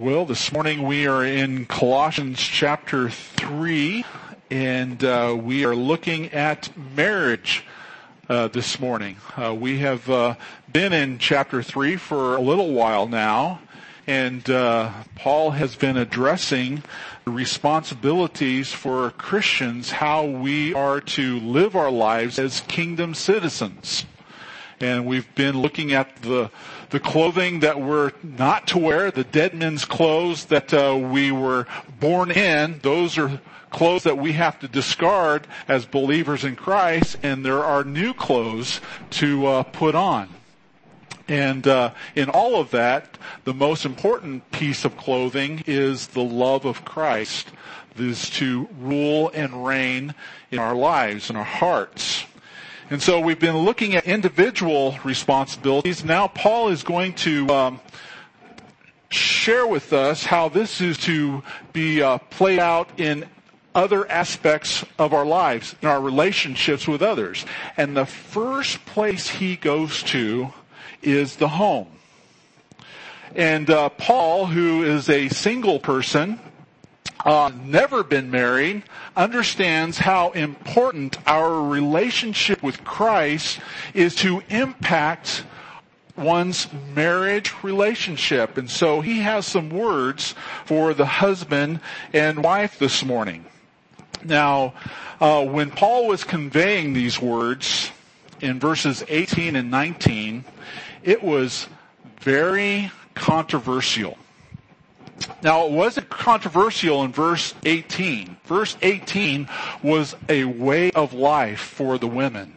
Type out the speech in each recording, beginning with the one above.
Well, this morning we are in Colossians chapter 3, and uh, we are looking at marriage uh, this morning. Uh, we have uh, been in chapter 3 for a little while now, and uh, Paul has been addressing responsibilities for Christians, how we are to live our lives as kingdom citizens. And we've been looking at the the clothing that we're not to wear, the dead men's clothes that uh, we were born in, those are clothes that we have to discard as believers in Christ, and there are new clothes to uh, put on. And uh, in all of that, the most important piece of clothing is the love of Christ. Is to rule and reign in our lives, in our hearts. And so we've been looking at individual responsibilities. Now Paul is going to um, share with us how this is to be uh, played out in other aspects of our lives, in our relationships with others. And the first place he goes to is the home. And uh, Paul, who is a single person, uh, never been married understands how important our relationship with Christ is to impact one's marriage relationship. And so he has some words for the husband and wife this morning. Now, uh, when Paul was conveying these words in verses 18 and 19, it was very controversial. Now, it wasn't controversial in verse 18. Verse 18 was a way of life for the women.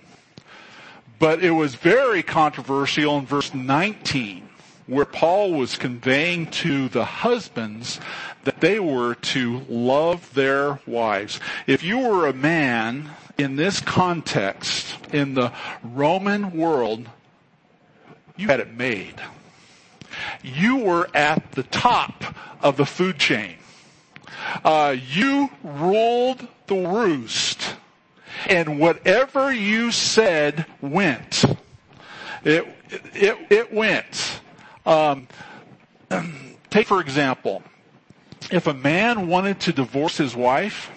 But it was very controversial in verse 19, where Paul was conveying to the husbands that they were to love their wives. If you were a man in this context, in the Roman world, you had it made you were at the top of the food chain. Uh, you ruled the roost. And whatever you said went. It, it, it went. Um, take for example, if a man wanted to divorce his wife,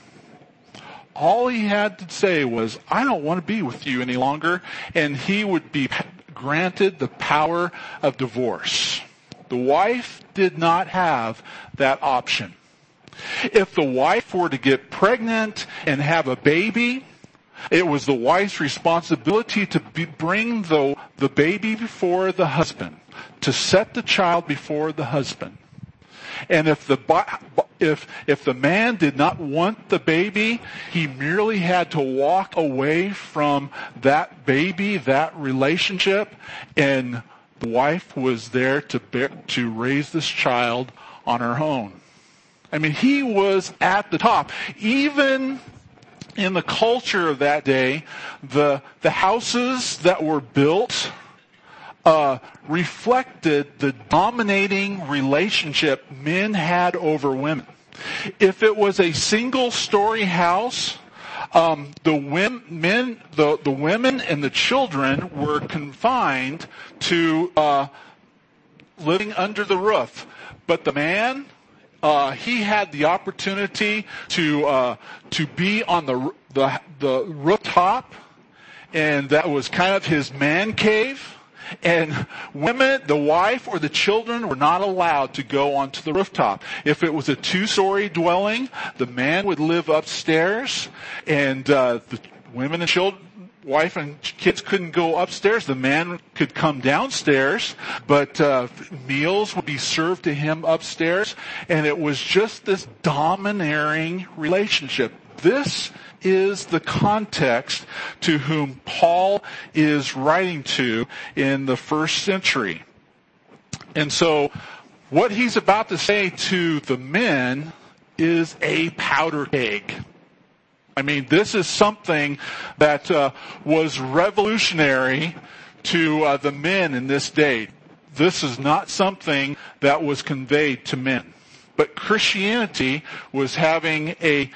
all he had to say was, I don't want to be with you any longer, and he would be granted the power of divorce. The wife did not have that option. If the wife were to get pregnant and have a baby, it was the wife's responsibility to be, bring the, the baby before the husband, to set the child before the husband. And if the, if, if the man did not want the baby, he merely had to walk away from that baby, that relationship, and wife was there to bear, to raise this child on her own. I mean, he was at the top. Even in the culture of that day, the, the houses that were built uh, reflected the dominating relationship men had over women. If it was a single story house, um, the women, the, the women and the children were confined to uh, living under the roof, but the man, uh, he had the opportunity to uh, to be on the the the rooftop, and that was kind of his man cave. And women, the wife or the children were not allowed to go onto the rooftop. If it was a two-story dwelling, the man would live upstairs and uh, the women and children, wife and kids couldn't go upstairs. The man could come downstairs, but uh, meals would be served to him upstairs, and it was just this domineering relationship. This is the context to whom Paul is writing to in the first century. And so what he's about to say to the men is a powder keg. I mean, this is something that uh, was revolutionary to uh, the men in this day. This is not something that was conveyed to men. But Christianity was having a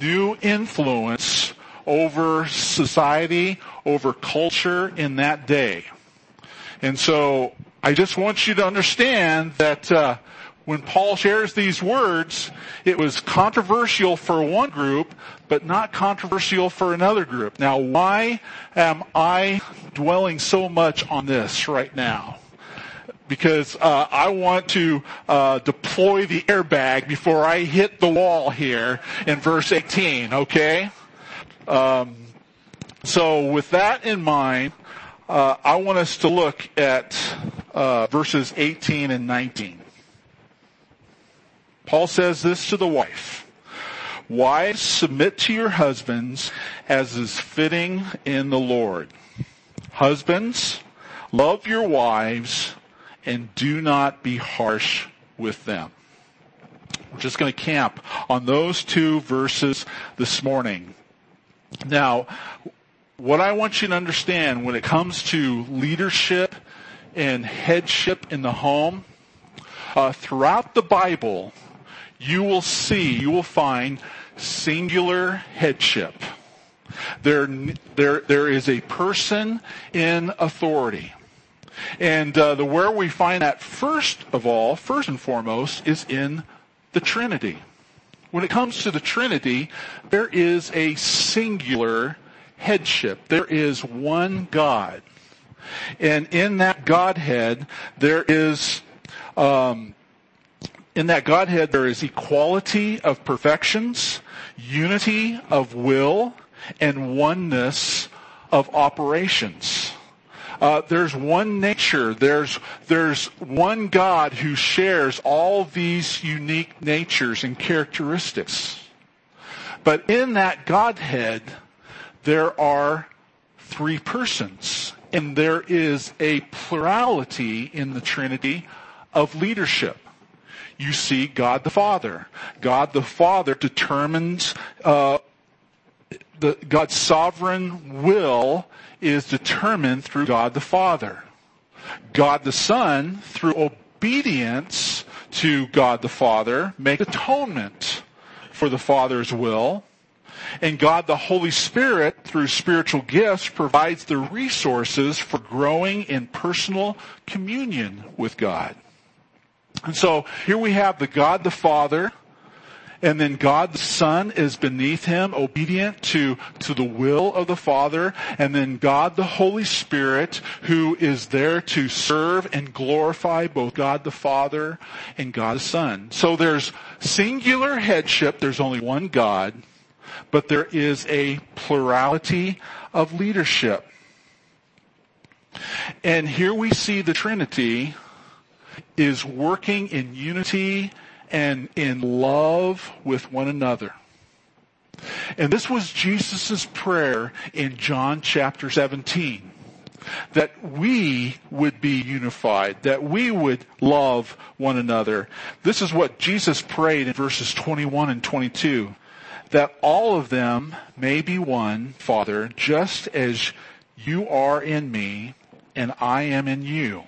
new influence over society, over culture in that day. And so I just want you to understand that uh, when Paul shares these words, it was controversial for one group, but not controversial for another group. Now, why am I dwelling so much on this right now? Because uh, I want to uh, deploy the airbag before I hit the wall here in verse 18. Okay. Um, so, with that in mind, uh, I want us to look at uh, verses 18 and 19. Paul says this to the wife. Wives, submit to your husbands as is fitting in the Lord. Husbands, love your wives and do not be harsh with them. We're just going to camp on those two verses this morning. Now, what I want you to understand when it comes to leadership and headship in the home, uh, throughout the Bible, you will see, you will find singular headship. There, there, there is a person in authority. And uh, the where we find that first of all, first and foremost, is in the Trinity. When it comes to the Trinity, there is a singular headship. There is one God. And in that Godhead, there is, um, in that Godhead, there is equality of perfections, unity of will, and oneness of operations. Uh, there's one nature. There's there's one God who shares all these unique natures and characteristics. But in that Godhead, there are three persons, and there is a plurality in the Trinity of leadership. You see God the Father. God the Father determines uh, the, God's sovereign will is determined through God the Father. God the Son, through obedience to God the Father, make atonement for the Father's will. And God the Holy Spirit, through spiritual gifts, provides the resources for growing in personal communion with God. And so here we have the God the Father, and then God the Son is beneath him, obedient to, to the will of the Father. And then God the Holy Spirit, who is there to serve and glorify both God the Father and God the Son. So there's singular headship. There's only one God but there is a plurality of leadership. And here we see the Trinity is working in unity and in love with one another. And this was Jesus' prayer in John chapter 17. That we would be unified, that we would love one another. This is what Jesus prayed in verses 21 and 22 that all of them may be one, Father, just as you are in me and I am in you.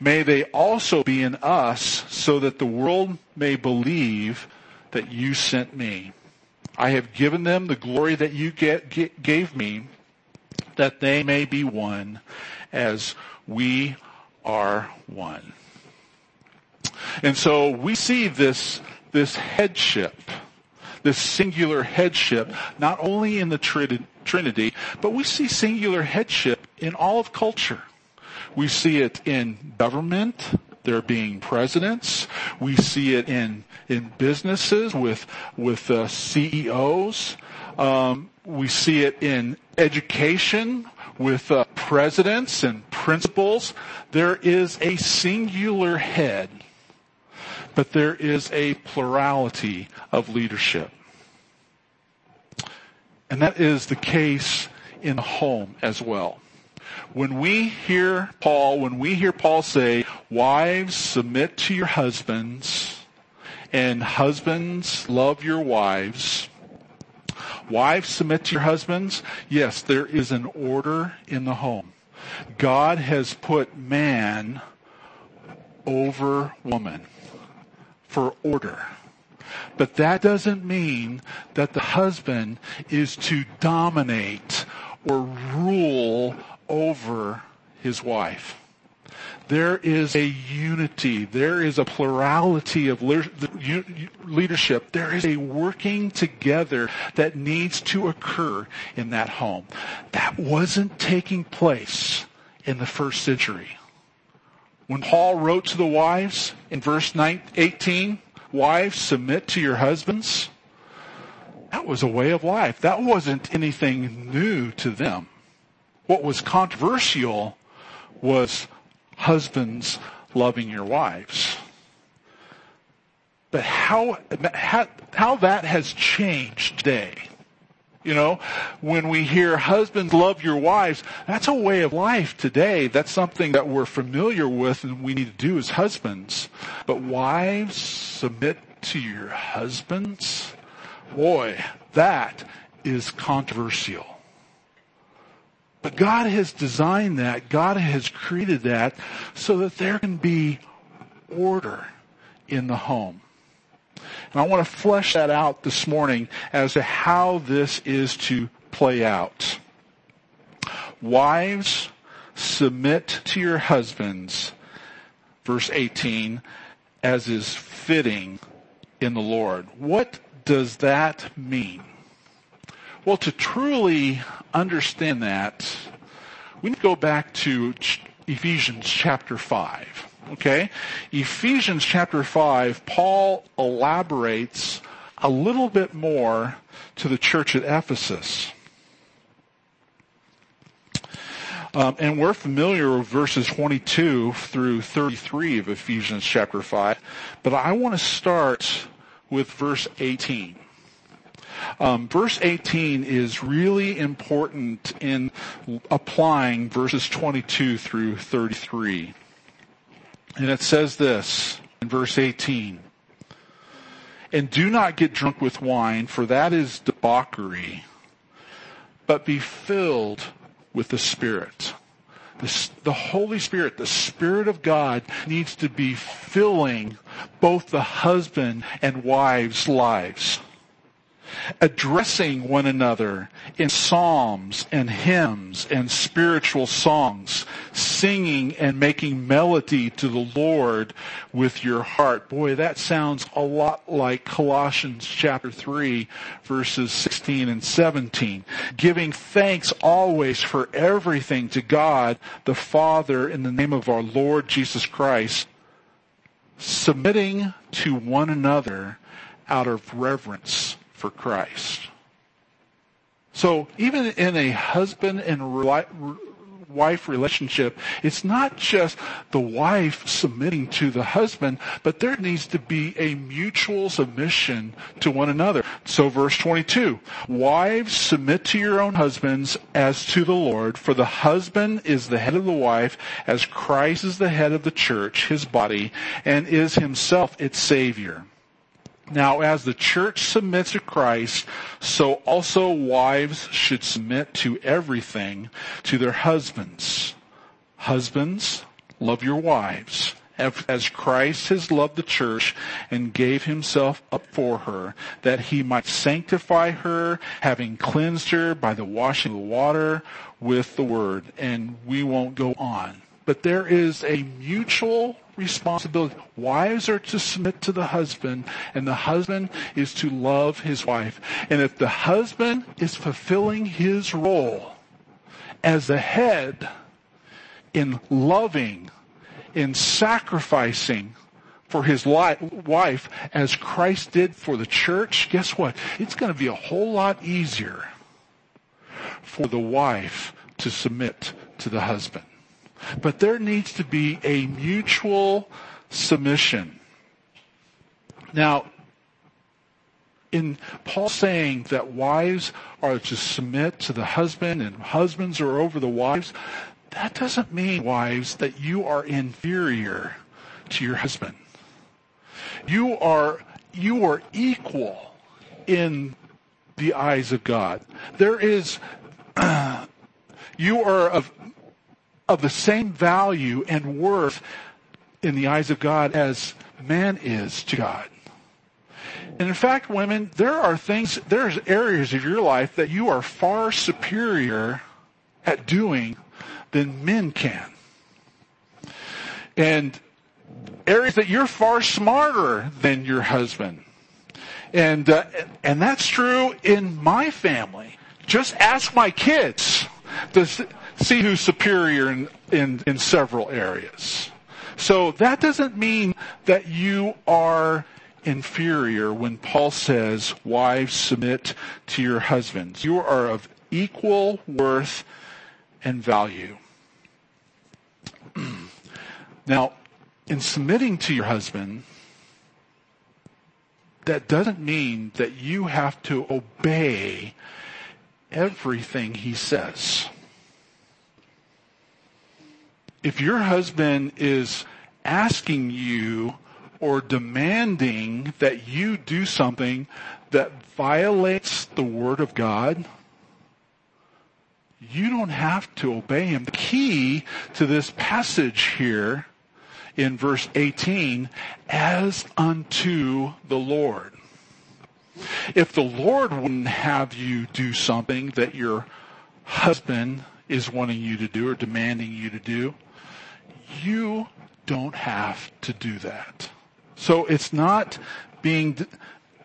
May they also be in us so that the world may believe that you sent me. I have given them the glory that you get, get, gave me that they may be one as we are one. And so we see this, this headship this singular headship, not only in the Trinity, but we see singular headship in all of culture. We see it in government, there being presidents. We see it in in businesses with with uh, CEOs. Um, we see it in education with uh, presidents and principals. There is a singular head, but there is a plurality of leadership. And that is the case in the home as well. When we hear Paul, when we hear Paul say, wives submit to your husbands and husbands love your wives, wives submit to your husbands, yes, there is an order in the home. God has put man over woman for order. But that doesn't mean that the husband is to dominate or rule over his wife. There is a unity. There is a plurality of leadership. There is a working together that needs to occur in that home. That wasn't taking place in the first century. When Paul wrote to the wives in verse 18, wives submit to your husbands, that was a way of life. That wasn't anything new to them. What was controversial was husbands loving your wives. But how, how, how that has changed today. You know, when we hear husbands love your wives, that's a way of life today. That's something that we're familiar with and we need to do as husbands. But wives submit to your husbands? Boy, that is controversial. But God has designed that. God has created that so that there can be order in the home. And I want to flesh that out this morning as to how this is to play out. Wives, submit to your husbands, verse 18, as is fitting in the Lord. What does that mean? Well, to truly understand that, we need to go back to Ephesians chapter 5. Okay? Ephesians chapter 5, Paul elaborates a little bit more to the church at Ephesus. Um, and we're familiar with verses 22 through 33 of Ephesians chapter 5, but I want to start with verse 18. Um, verse 18 is really important in applying verses 22 through 33. And it says this in verse 18. And do not get drunk with wine, for that is debauchery, but be filled with the Spirit. The, the, Holy Spirit, the Spirit of God needs to be filling both the husband and wife's lives addressing one another in psalms and hymns and spiritual songs, singing and making melody to the Lord with your heart. Boy, that sounds a lot like Colossians chapter 3 verses 16 and 17. Giving thanks always for everything to God the Father in the name of our Lord Jesus Christ, submitting to one another out of reverence for Christ. So even in a husband and wife relationship, it's not just the wife submitting to the husband, but there needs to be a mutual submission to one another. So verse 22, wives submit to your own husbands as to the Lord, for the husband is the head of the wife as Christ is the head of the church, his body, and is himself its savior. Now, as the church submits to Christ, so also wives should submit to everything to their husbands. Husbands, love your wives as Christ has loved the church and gave himself up for her, that he might sanctify her, having cleansed her by the washing of the water with the word. And we won't go on. But there is a mutual responsibility. Wives are to submit to the husband, and the husband is to love his wife. And if the husband is fulfilling his role as the head in loving, in sacrificing for his wife as Christ did for the church, guess what? It's going to be a whole lot easier for the wife to submit to the husband. But there needs to be a mutual submission. Now, in Paul saying that wives are to submit to the husband and husbands are over the wives, that doesn't mean, wives, that you are inferior to your husband. You are, you are equal in the eyes of God. There is, uh, you are of of the same value and worth in the eyes of God as man is to God. And in fact, women, there are things, there's areas of your life that you are far superior at doing than men can. and areas that you're far smarter than your husband. And, uh, and that's true in my family. Just ask my kids to see who's superior in, in, in several areas. So that doesn't mean that you are inferior when Paul says, wives submit to your husbands. You are of equal worth and value. now, in submitting to your husband, that doesn't mean that you have to obey everything he says. If your husband is asking you or demanding that you do something that violates the word of God, you don't have to obey him. The key to this passage here in verse 18, as unto the Lord. If the Lord wouldn't have you do something that your husband is wanting you to do or demanding you to do, you don't have to do that. So it's not being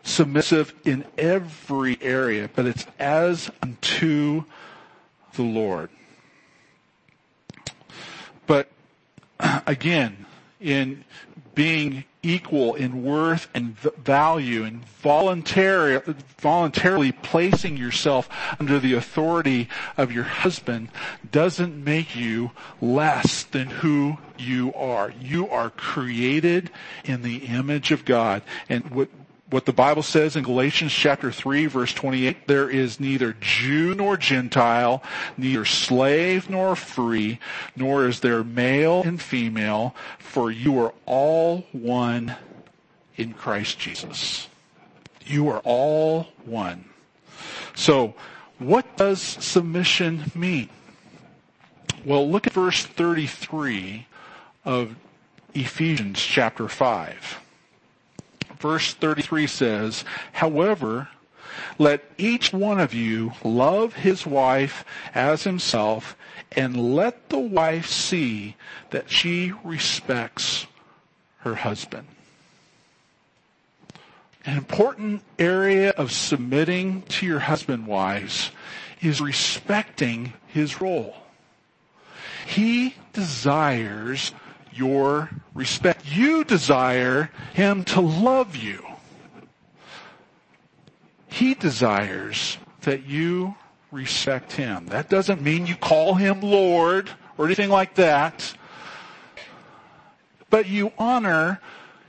submissive in every area, but it's as unto the Lord. But again, in being equal in worth and value and voluntary, voluntarily placing yourself under the authority of your husband doesn't make you less than who you are. You are created in the image of God. And what what the Bible says in Galatians chapter 3 verse 28, there is neither Jew nor Gentile, neither slave nor free, nor is there male and female, for you are all one in Christ Jesus. You are all one. So, what does submission mean? Well, look at verse 33 of Ephesians chapter 5 verse 33 says, however, let each one of you love his wife as himself, and let the wife see that she respects her husband. An important area of submitting to your husband, wives, is respecting his role. He desires your respect. You desire him to love you. He desires that you respect him. That doesn't mean you call him Lord or anything like that. But you honor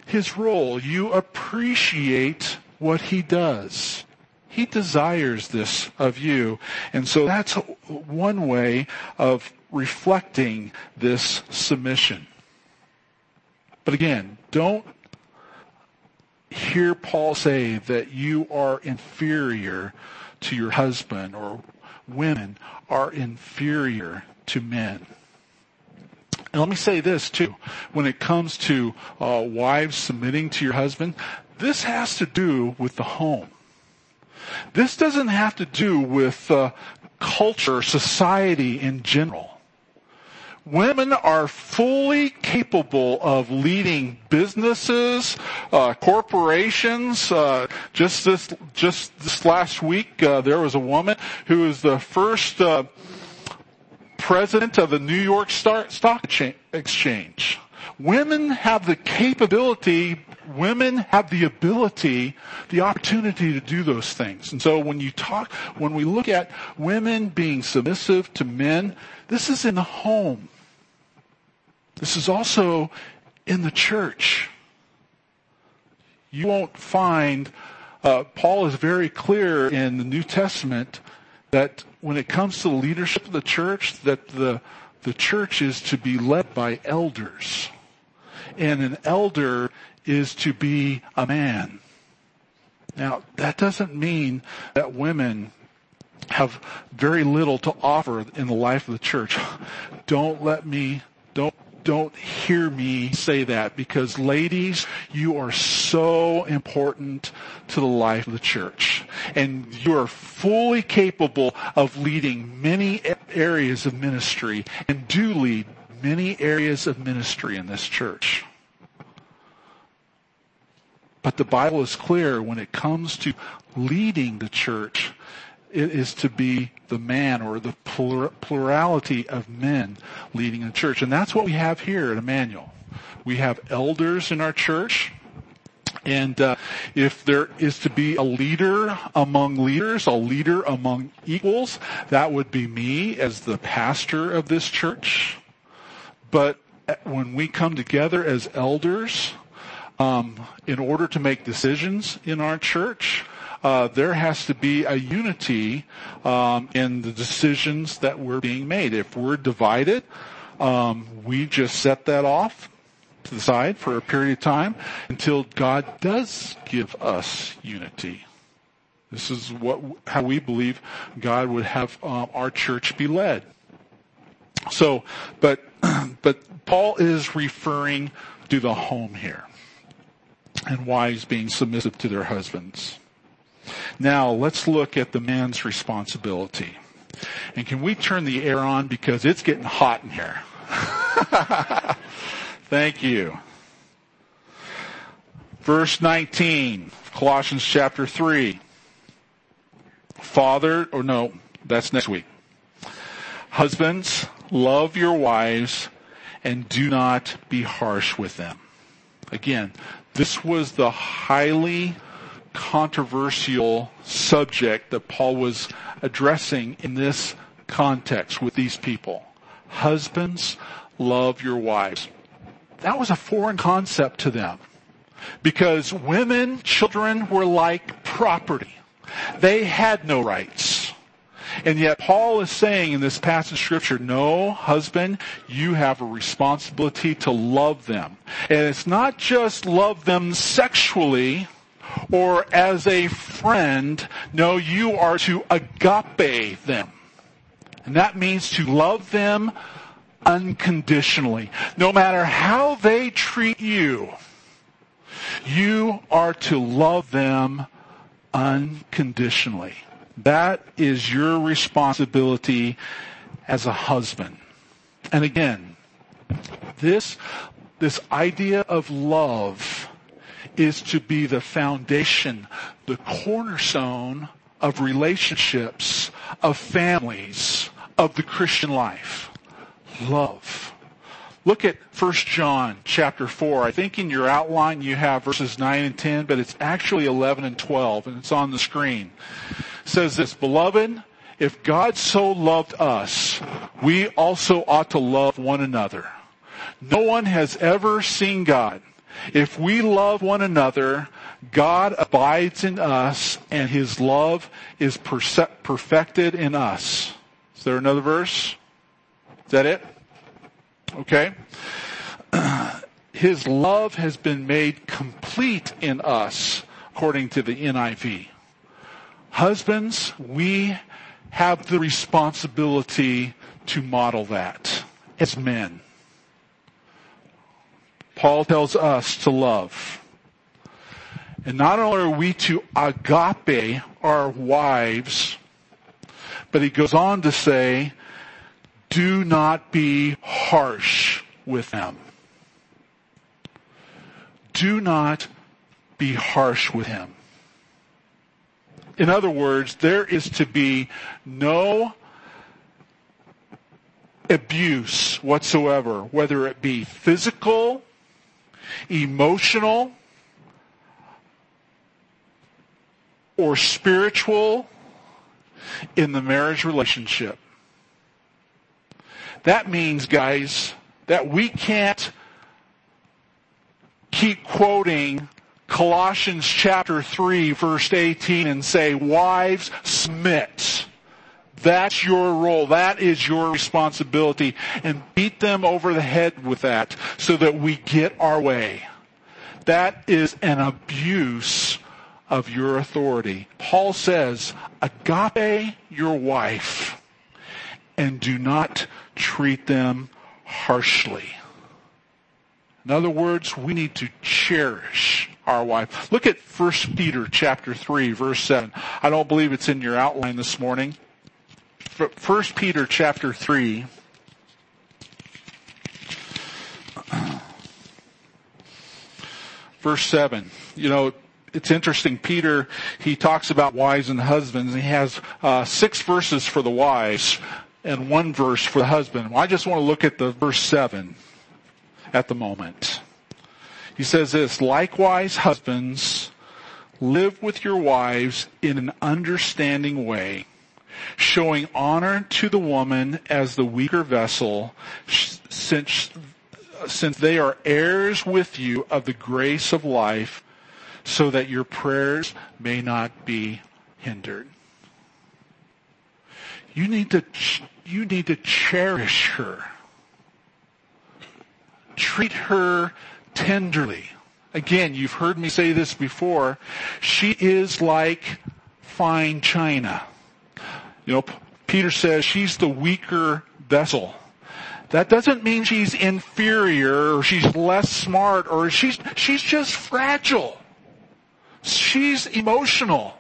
his role. You appreciate what he does. He desires this of you. And so that's one way of reflecting this submission. But again, don't hear Paul say that you are inferior to your husband or women are inferior to men. And let me say this too. When it comes to uh, wives submitting to your husband, this has to do with the home. This doesn't have to do with uh, culture, society in general. Women are fully capable of leading businesses, uh, corporations. Uh, just this, just this last week, uh, there was a woman who was the first uh, president of the New York Stock Exchange. Women have the capability, women have the ability, the opportunity to do those things. And so when you talk, when we look at women being submissive to men, this is in the home. This is also in the church. You won't find, uh, Paul is very clear in the New Testament that when it comes to the leadership of the church, that the, the church is to be led by elders. And an elder is to be a man. Now, that doesn't mean that women have very little to offer in the life of the church. Don't let me, don't don't hear me say that because ladies, you are so important to the life of the church. And you are fully capable of leading many areas of ministry and do lead many areas of ministry in this church. But the Bible is clear when it comes to leading the church, is to be the man or the plurality of men leading the church. And that's what we have here at Emmanuel. We have elders in our church. And uh, if there is to be a leader among leaders, a leader among equals, that would be me as the pastor of this church. But when we come together as elders, um, in order to make decisions in our church, uh, there has to be a unity um, in the decisions that were being made. If we're divided, um, we just set that off to the side for a period of time until God does give us unity. This is what how we believe God would have um, our church be led. So, but but Paul is referring to the home here and wives being submissive to their husbands. Now let's look at the man's responsibility. And can we turn the air on because it's getting hot in here. Thank you. Verse 19, Colossians chapter 3. Father, or no, that's next week. Husbands, love your wives and do not be harsh with them. Again, this was the highly controversial subject that Paul was addressing in this context with these people. Husbands, love your wives. That was a foreign concept to them because women, children were like property. They had no rights. And yet Paul is saying in this passage of scripture, no, husband, you have a responsibility to love them. And it's not just love them sexually or as a friend. No, you are to agape them. And that means to love them unconditionally. No matter how they treat you, you are to love them unconditionally. That is your responsibility as a husband. And again, this, this idea of love is to be the foundation, the cornerstone of relationships, of families, of the Christian life. Love. Look at 1 John chapter 4. I think in your outline you have verses 9 and 10, but it's actually 11 and 12, and it's on the screen. It says this, Beloved, if God so loved us, we also ought to love one another. No one has ever seen God. If we love one another, God abides in us and his love is perfected in us. Is there another verse? Is that it? Okay. His love has been made complete in us, according to the NIV. Husbands, we have the responsibility to model that as men. Paul tells us to love. And not only are we to agape our wives, but he goes on to say do not be harsh with them. Do not be harsh with him. In other words, there is to be no abuse whatsoever, whether it be physical, emotional, or spiritual in the marriage relationship. That means, guys, that we can't keep quoting Colossians chapter 3 verse 18 and say, wives, submit. That's your role. That is your responsibility. And beat them over the head with that so that we get our way. That is an abuse of your authority. Paul says, agape your wife and do not treat them harshly. In other words, we need to cherish our wife. Look at 1 Peter chapter 3 verse 7. I don't believe it's in your outline this morning. 1 Peter chapter 3. Verse 7. You know, it's interesting. Peter, he talks about wives and husbands. And he has uh, six verses for the wives and one verse for the husband. Well, I just want to look at the verse 7 at the moment. He says this, likewise husbands, live with your wives in an understanding way showing honor to the woman as the weaker vessel, since, since they are heirs with you of the grace of life, so that your prayers may not be hindered. You need to, you need to cherish her. Treat her tenderly. Again, you've heard me say this before. She is like fine china. You know, Peter says she's the weaker vessel. That doesn't mean she's inferior or she's less smart or she's, she's just fragile. She's emotional.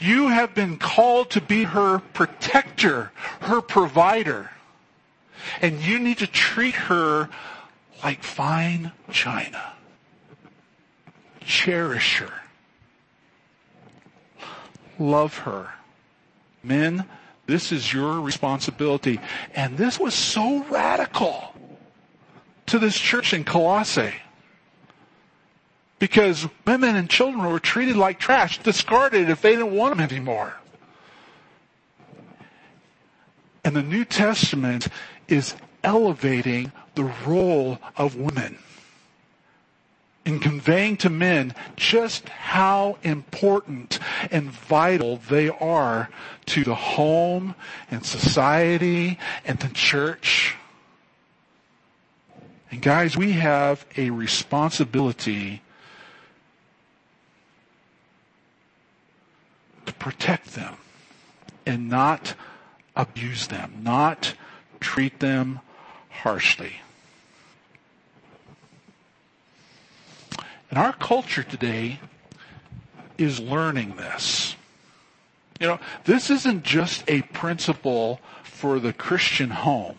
You have been called to be her protector, her provider. And you need to treat her like fine china. Cherish her. Love her. Men, this is your responsibility. And this was so radical to this church in Colossae. Because women and children were treated like trash, discarded if they didn't want them anymore. And the New Testament is elevating the role of women in conveying to men just how important and vital they are to the home and society and the church. And guys, we have a responsibility to protect them and not abuse them, not treat them harshly. And our culture today is learning this. You know, this isn't just a principle for the Christian home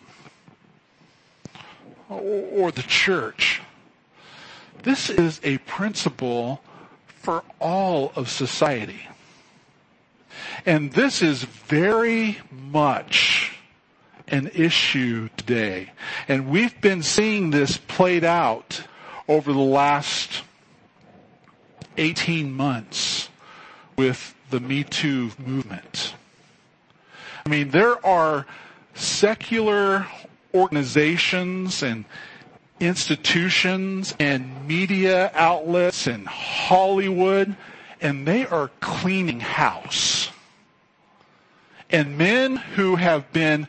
or the church. This is a principle for all of society. And this is very much an issue today. And we've been seeing this played out over the last 18 months with the Me Too movement. I mean, there are secular organizations and institutions and media outlets and Hollywood, and they are cleaning house. And men who have been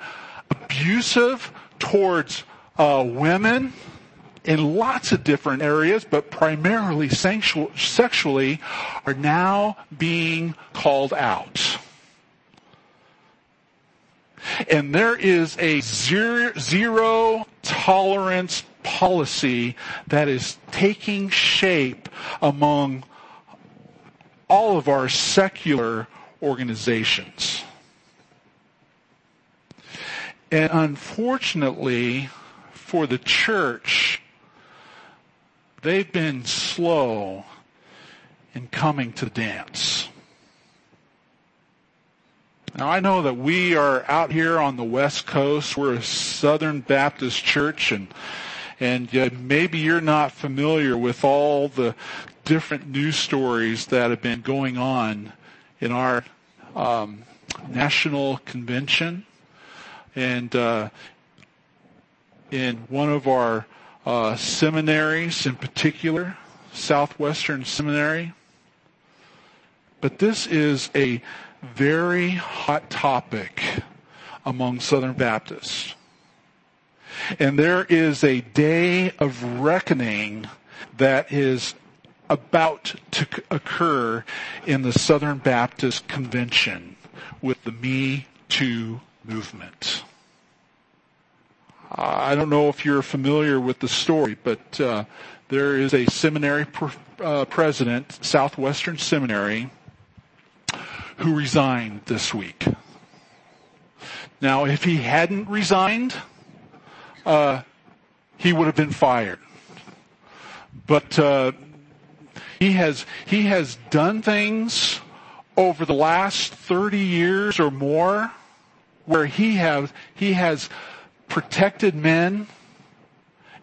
abusive towards uh, women in lots of different areas, but primarily sexually, are now being called out. And there is a zero, zero tolerance policy that is taking shape among all of our secular organizations. And unfortunately, for the church, they've been slow in coming to the dance. Now I know that we are out here on the West Coast. We're a Southern Baptist church and and maybe you're not familiar with all the different news stories that have been going on in our um, national convention and uh, in one of our uh, seminaries in particular, Southwestern Seminary. But this is a very hot topic among Southern Baptists. And there is a day of reckoning that is about to occur in the Southern Baptist Convention with the Me Too movement. I don't know if you're familiar with the story, but uh, there is a seminary uh, president, Southwestern Seminary, who resigned this week. Now, if he hadn't resigned, uh, he would have been fired. But uh, He has, he has done things over the last 30 years or more where he has, he has protected men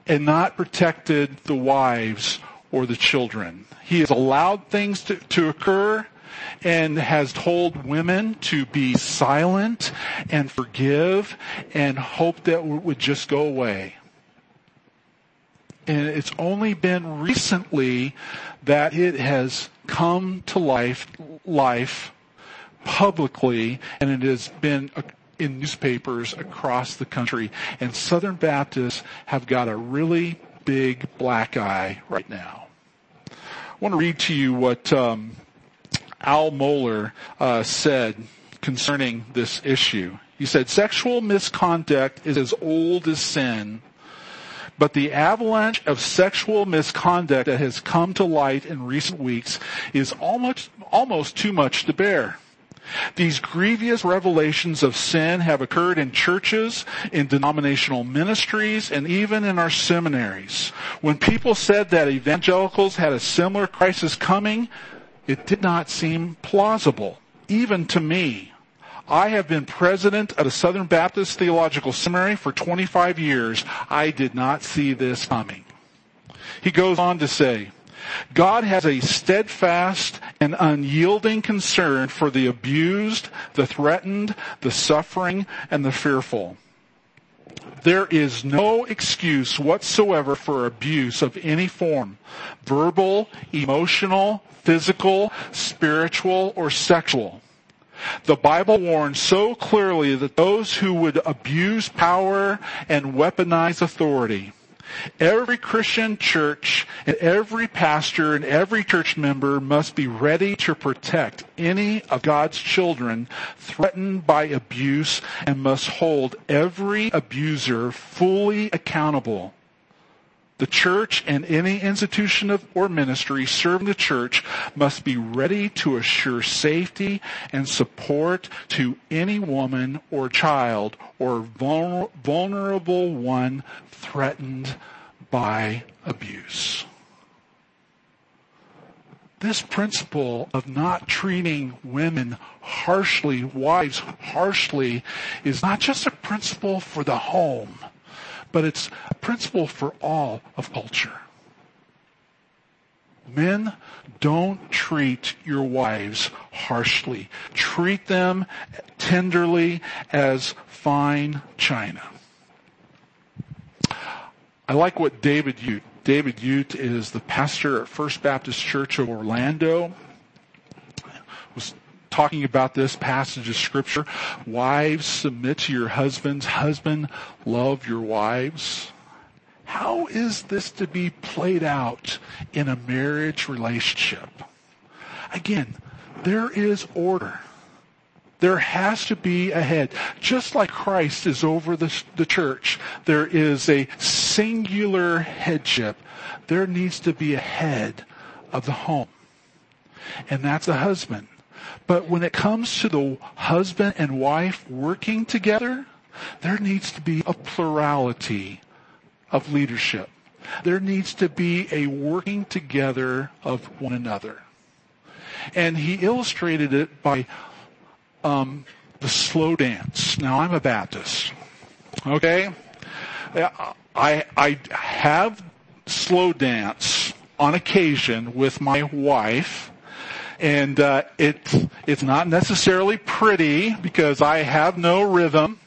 and not protected the wives or the children. He has allowed things to, to occur and has told women to be silent and forgive and hope that it would just go away. And it's only been recently that it has come to life, life publicly, and it has been in newspapers across the country. And Southern Baptists have got a really big black eye right now. I want to read to you what um, Al Mohler uh, said concerning this issue. He said, sexual misconduct is as old as sin, but the avalanche of sexual misconduct that has come to light in recent weeks is almost, almost too much to bear. These grievous revelations of sin have occurred in churches, in denominational ministries, and even in our seminaries. When people said that evangelicals had a similar crisis coming, it did not seem plausible, even to me. I have been president of the Southern Baptist Theological Seminary for 25 years. I did not see this coming. He goes on to say, God has a steadfast and unyielding concern for the abused, the threatened, the suffering, and the fearful. There is no excuse whatsoever for abuse of any form, verbal, emotional, physical, spiritual, or sexual. The Bible warns so clearly that those who would abuse power and weaponize authority Every Christian church and every pastor and every church member must be ready to protect any of God's children threatened by abuse and must hold every abuser fully accountable. The church and any institution of, or ministry serving the church must be ready to assure safety and support to any woman or child or vulnerable one threatened by abuse. This principle of not treating women harshly, wives harshly, is not just a principle for the home but it's a principle for all of culture. Men, don't treat your wives harshly. Treat them tenderly as fine china. I like what David Uth. David Uth is the pastor at First Baptist Church of Orlando. Was talking about this passage of scripture. Wives, submit to your husbands. Husband, love your wives. How is this to be played out in a marriage relationship? Again, there is order. There has to be a head. Just like Christ is over the, the church, there is a singular headship. There needs to be a head of the home. And that's a husband. But when it comes to the husband and wife working together, there needs to be a plurality of leadership. There needs to be a working together of one another. And he illustrated it by um, the slow dance. Now, I'm a Baptist. Okay? I, I have slow dance on occasion with my wife and uh, it's it's not necessarily pretty because I have no rhythm.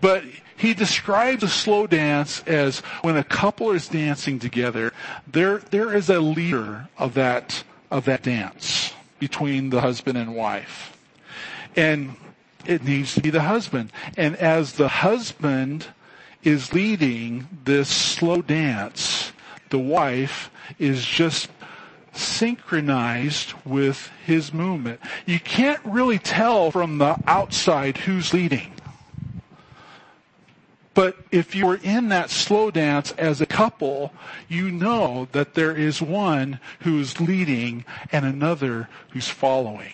But he describes a slow dance as when a couple is dancing together, there there is a leader of that of that dance between the husband and wife. And it needs to be the husband. And as the husband is leading this slow dance, the wife is just synchronized with his movement. You can't really tell from the outside who's leading. But if you are in that slow dance as a couple, you know that there is one who's leading and another who's following.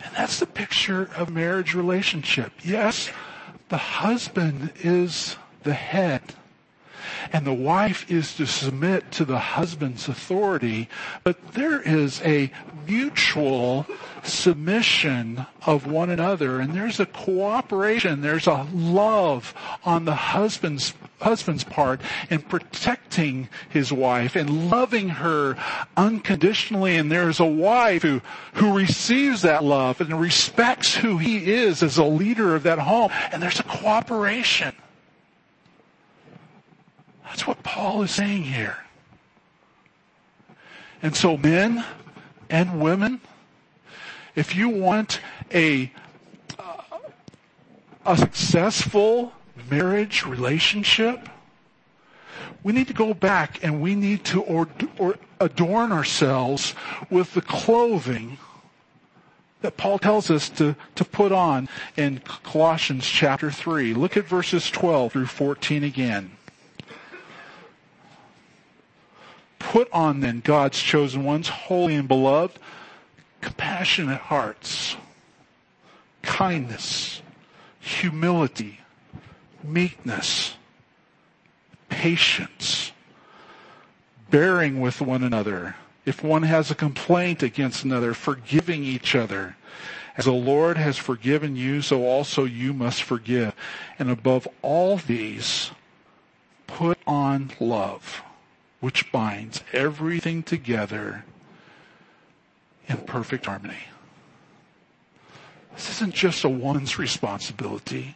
And that's the picture of marriage relationship. Yes, the husband is the head. And the wife is to submit to the husband's authority, but there is a mutual submission of one another and there's a cooperation, there's a love on the husband's husband's part in protecting his wife and loving her unconditionally. And there's a wife who who receives that love and respects who he is as a leader of that home. And there's a cooperation that's what Paul is saying here. And so men and women, if you want a, uh, a successful marriage relationship, we need to go back and we need to or, or adorn ourselves with the clothing that Paul tells us to, to put on in Colossians chapter 3. Look at verses 12 through 14 again. Put on then God's chosen ones, holy and beloved, compassionate hearts, kindness, humility, meekness, patience, bearing with one another. If one has a complaint against another, forgiving each other. As the Lord has forgiven you, so also you must forgive. And above all these, put on love which binds everything together in perfect harmony. This isn't just a woman's responsibility.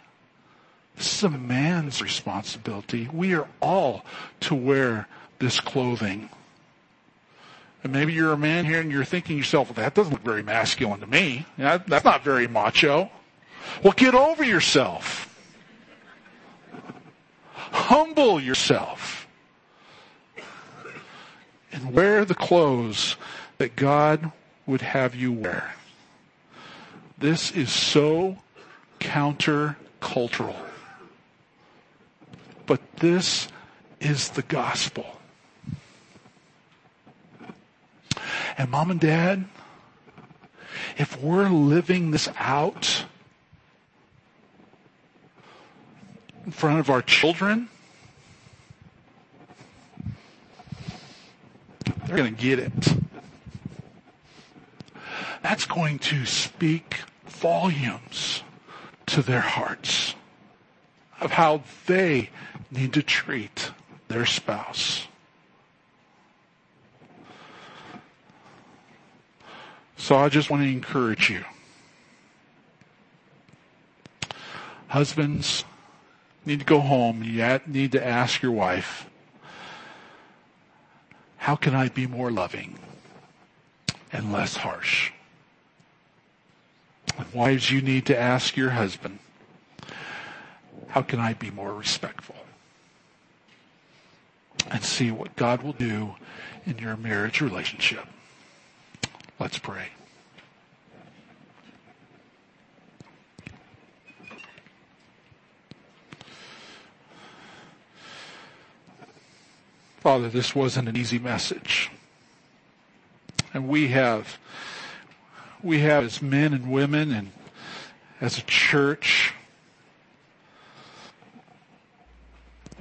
This is a man's responsibility. We are all to wear this clothing. And maybe you're a man here and you're thinking to yourself, well, that doesn't look very masculine to me. That's not very macho. Well, get over yourself. Humble yourself and wear the clothes that God would have you wear. This is so countercultural. But this is the gospel. And mom and dad, if we're living this out in front of our children, They're going to get it. That's going to speak volumes to their hearts of how they need to treat their spouse. So I just want to encourage you. Husbands need to go home. You need to ask your wife, how can I be more loving and less harsh? Wives, you need to ask your husband, how can I be more respectful? And see what God will do in your marriage relationship. Let's pray. Father, this wasn't an easy message. And we have, we have as men and women and as a church,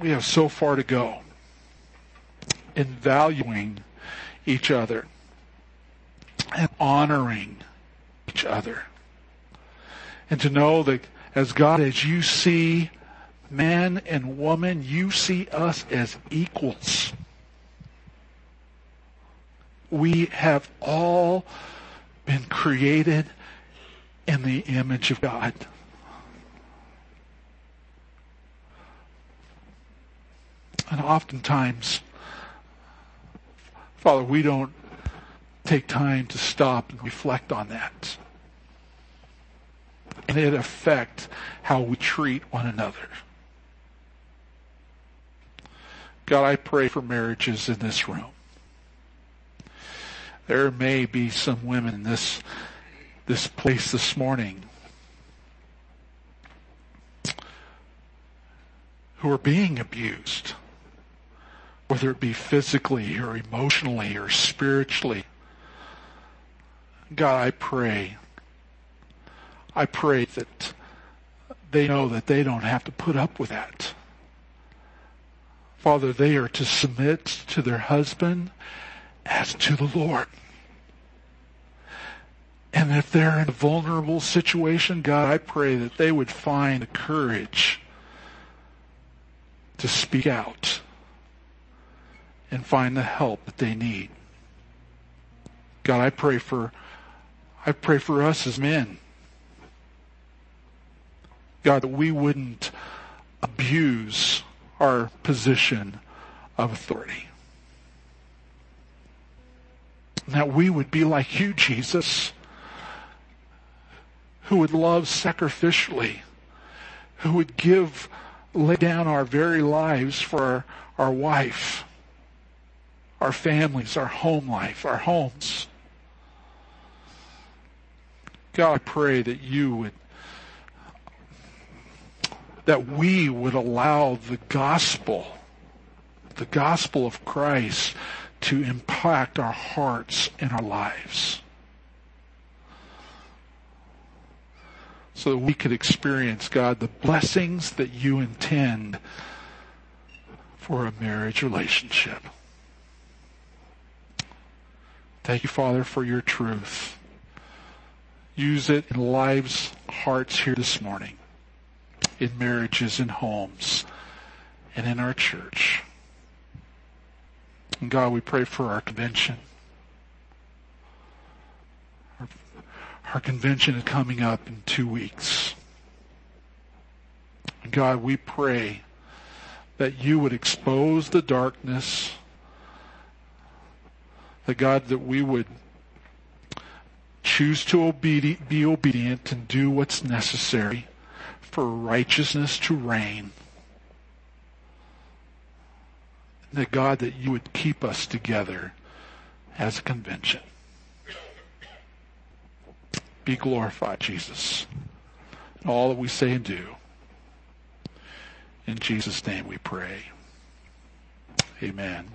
we have so far to go in valuing each other and honoring each other. And to know that as God, as you see man and woman, you see us as equals. We have all been created in the image of God. And oftentimes, Father, we don't take time to stop and reflect on that. And it affects how we treat one another. God, I pray for marriages in this room. There may be some women in this, this place this morning who are being abused, whether it be physically or emotionally or spiritually. God, I pray, I pray that they know that they don't have to put up with that Father, they are to submit to their husband as to the Lord. And if they're in a vulnerable situation, God, I pray that they would find the courage to speak out and find the help that they need. God, I pray for, I pray for us as men. God, that we wouldn't abuse our position of authority. That we would be like you, Jesus, who would love sacrificially, who would give, lay down our very lives for our, our wife, our families, our home life, our homes. God, I pray that you would that we would allow the gospel, the gospel of Christ, to impact our hearts and our lives. So that we could experience, God, the blessings that you intend for a marriage relationship. Thank you, Father, for your truth. Use it in lives, hearts here this morning in marriages and homes and in our church. And God, we pray for our convention. Our, our convention is coming up in two weeks. And God, we pray that you would expose the darkness, that God, that we would choose to obedi- be obedient and do what's necessary for righteousness to reign. That God, that you would keep us together as a convention. Be glorified, Jesus. In all that we say and do. In Jesus' name we pray. Amen.